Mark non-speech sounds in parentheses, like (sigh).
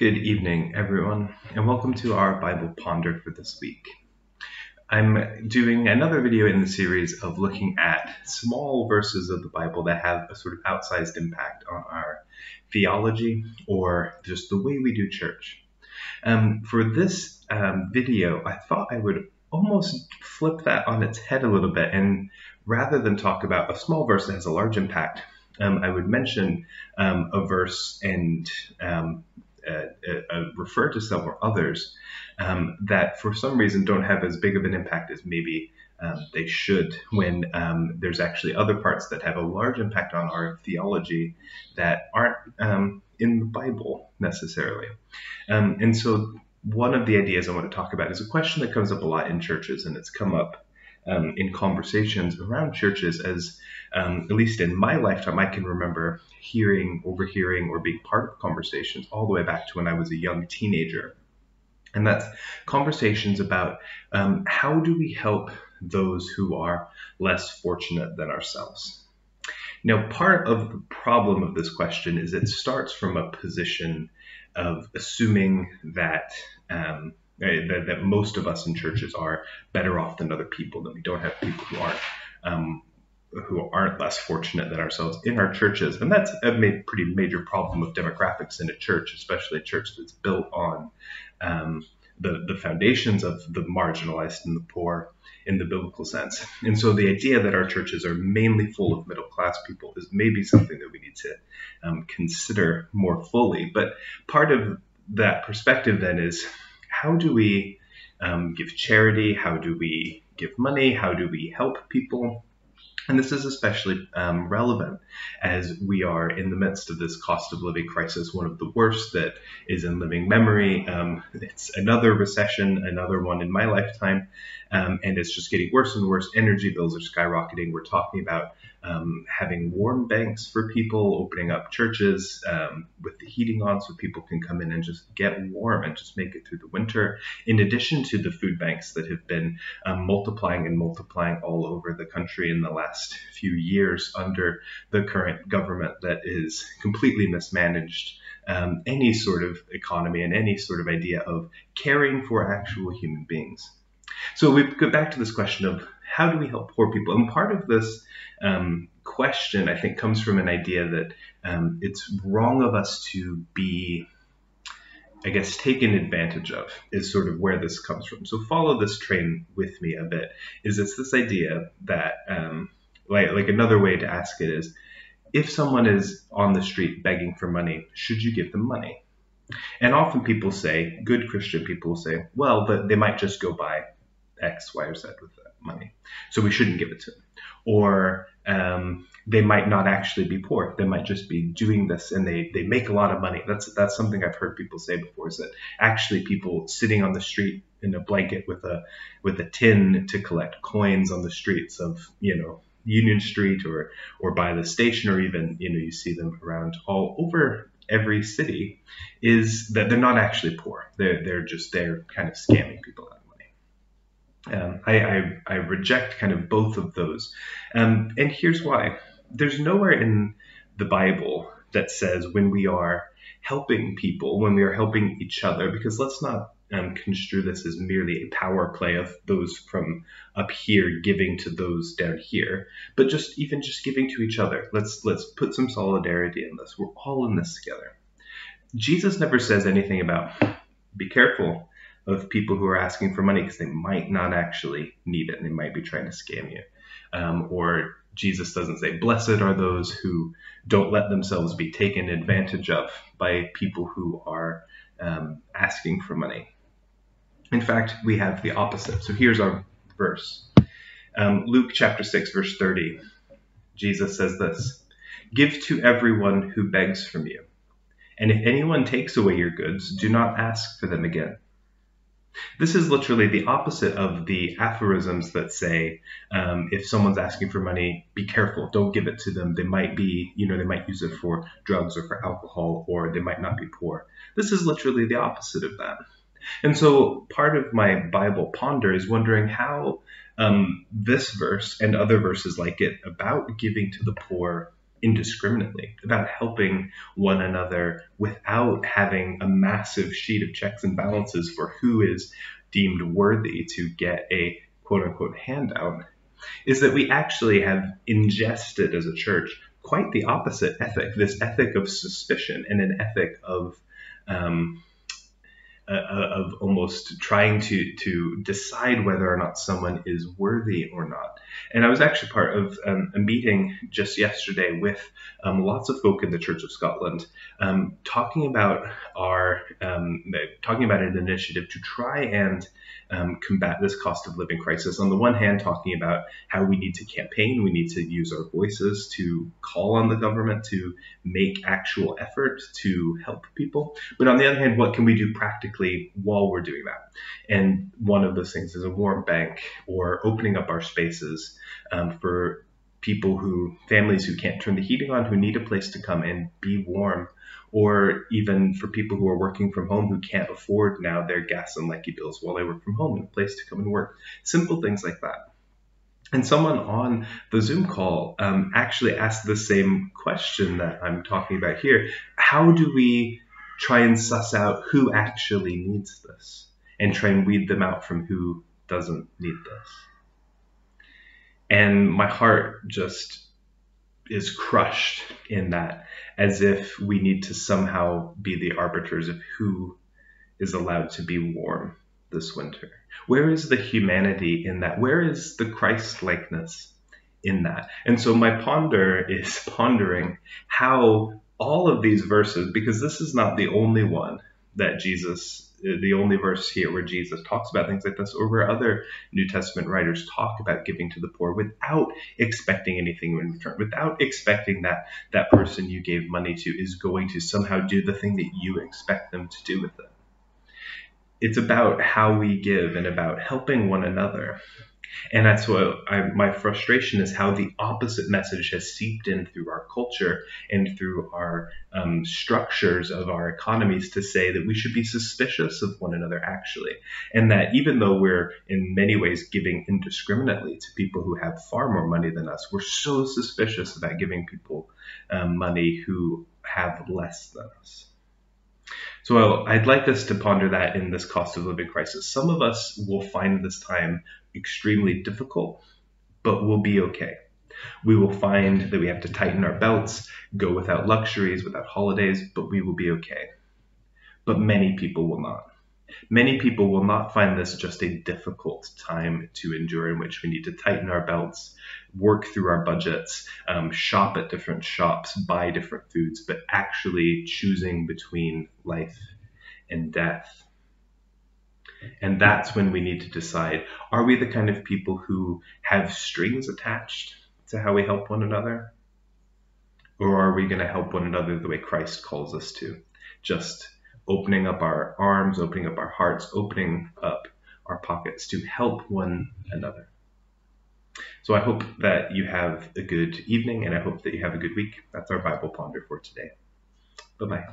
evening, everyone, and welcome to our Bible Ponder for this week. I'm doing another video in the series of looking at small verses of the Bible that have a sort of outsized impact on our theology or just the way we do church. Um, for this um, video, I thought I would almost flip that on its head a little bit and rather than talk about a small verse that has a large impact, um, I would mention um, a verse and um, uh, uh, refer to several others um, that for some reason don't have as big of an impact as maybe um, they should when um, there's actually other parts that have a large impact on our theology that aren't um, in the Bible necessarily. Um, and so, one of the ideas I want to talk about is a question that comes up a lot in churches, and it's come up um, in conversations around churches as um, at least in my lifetime, I can remember hearing, overhearing, or being part of conversations all the way back to when I was a young teenager. And that's conversations about um, how do we help those who are less fortunate than ourselves. Now, part of the problem of this question is it starts from a position of assuming that um, that, that, most of us in churches are better off than other people, that we don't have people who aren't um, who aren't less fortunate than ourselves in our churches. And that's a pretty major problem of demographics in a church, especially a church that's built on um, the, the foundations of the marginalized and the poor in the biblical sense. And so the idea that our churches are mainly full of middle class people is maybe something that we need to um, consider more fully. But part of that perspective then is how do we um, give charity? How do we give money? How do we help people? And this is especially um, relevant as we are in the midst of this cost of living crisis, one of the worst that is in living memory. Um, it's another recession, another one in my lifetime, um, and it's just getting worse and worse. Energy bills are skyrocketing. We're talking about um, having warm banks for people, opening up churches um, with the heating on so people can come in and just get warm and just make it through the winter, in addition to the food banks that have been um, multiplying and multiplying all over the country in the last few years under the current government that is completely mismanaged. Um, any sort of economy and any sort of idea of caring for actual human beings. So we go back to this question of how do we help poor people? And part of this um, question, I think, comes from an idea that um, it's wrong of us to be, I guess, taken advantage of, is sort of where this comes from. So follow this train with me a bit. Is it's this idea that, um, like, like another way to ask it is, if someone is on the street begging for money, should you give them money? And often people say, good Christian people say, well, but they might just go buy X, Y, or Z with that money. So we shouldn't give it to them. Or um, they might not actually be poor. They might just be doing this and they, they make a lot of money. That's that's something I've heard people say before is that actually people sitting on the street in a blanket with a with a tin to collect coins on the streets of, you know, Union Street or or by the station or even, you know, you see them around all over every city is that they're not actually poor. They're they're just they're kind of scamming people out. Of money. Um, I, I, I, reject kind of both of those. Um, and here's why there's nowhere in the Bible that says when we are helping people, when we are helping each other, because let's not um, construe this as merely a power play of those from up here giving to those down here, but just even just giving to each other. Let's let's put some solidarity in this. We're all in this together. Jesus never says anything about be careful of people who are asking for money because they might not actually need it and they might be trying to scam you. Um, or Jesus doesn't say, Blessed are those who don't let themselves be taken advantage of by people who are um, asking for money. In fact, we have the opposite. So here's our verse um, Luke chapter 6, verse 30. Jesus says this Give to everyone who begs from you. And if anyone takes away your goods, do not ask for them again. This is literally the opposite of the aphorisms that say, um, if someone's asking for money, be careful, don't give it to them. They might be, you know, they might use it for drugs or for alcohol, or they might not be poor. This is literally the opposite of that. And so part of my Bible ponder is wondering how um, this verse and other verses like it about giving to the poor indiscriminately, about helping one another without having a massive sheet of checks and balances for who is deemed worthy to get a quote unquote handout, is that we actually have ingested as a church quite the opposite ethic this ethic of suspicion and an ethic of um, of almost trying to to decide whether or not someone is worthy or not. And I was actually part of um, a meeting just yesterday with um, lots of folk in the Church of Scotland, um, talking about our um, talking about an initiative to try and um, combat this cost of living crisis. On the one hand, talking about how we need to campaign, we need to use our voices to call on the government to make actual effort to help people. But on the other hand, what can we do practically while we're doing that? And one of those things is a warm bank or opening up our spaces um, for people who, families who can't turn the heating on, who need a place to come and be warm or even for people who are working from home who can't afford now their gas and light bills while they work from home and a place to come and work. Simple things like that. And someone on the Zoom call um, actually asked the same question that I'm talking about here. How do we try and suss out who actually needs this and try and weed them out from who doesn't need this? And my heart just is crushed in that, as if we need to somehow be the arbiters of who is allowed to be warm this winter. Where is the humanity in that? Where is the Christ likeness in that? And so my ponder is (laughs) pondering how all of these verses, because this is not the only one that Jesus uh, the only verse here where Jesus talks about things like this, or where other New Testament writers talk about giving to the poor without expecting anything in return, without expecting that that person you gave money to is going to somehow do the thing that you expect them to do with it. It's about how we give and about helping one another. And that's what I, my frustration is how the opposite message has seeped in through our culture and through our um, structures of our economies to say that we should be suspicious of one another, actually. And that even though we're in many ways giving indiscriminately to people who have far more money than us, we're so suspicious about giving people um, money who have less than us. So I'd like us to ponder that in this cost of living crisis. Some of us will find this time extremely difficult, but we'll be okay. We will find that we have to tighten our belts, go without luxuries, without holidays, but we will be okay. But many people will not. Many people will not find this just a difficult time to endure in which we need to tighten our belts, work through our budgets, um, shop at different shops, buy different foods, but actually choosing between life and death. And that's when we need to decide are we the kind of people who have strings attached to how we help one another? Or are we going to help one another the way Christ calls us to? Just opening up our arms, opening up our hearts, opening up our pockets to help one another. So I hope that you have a good evening and I hope that you have a good week. That's our Bible Ponder for today. Bye bye.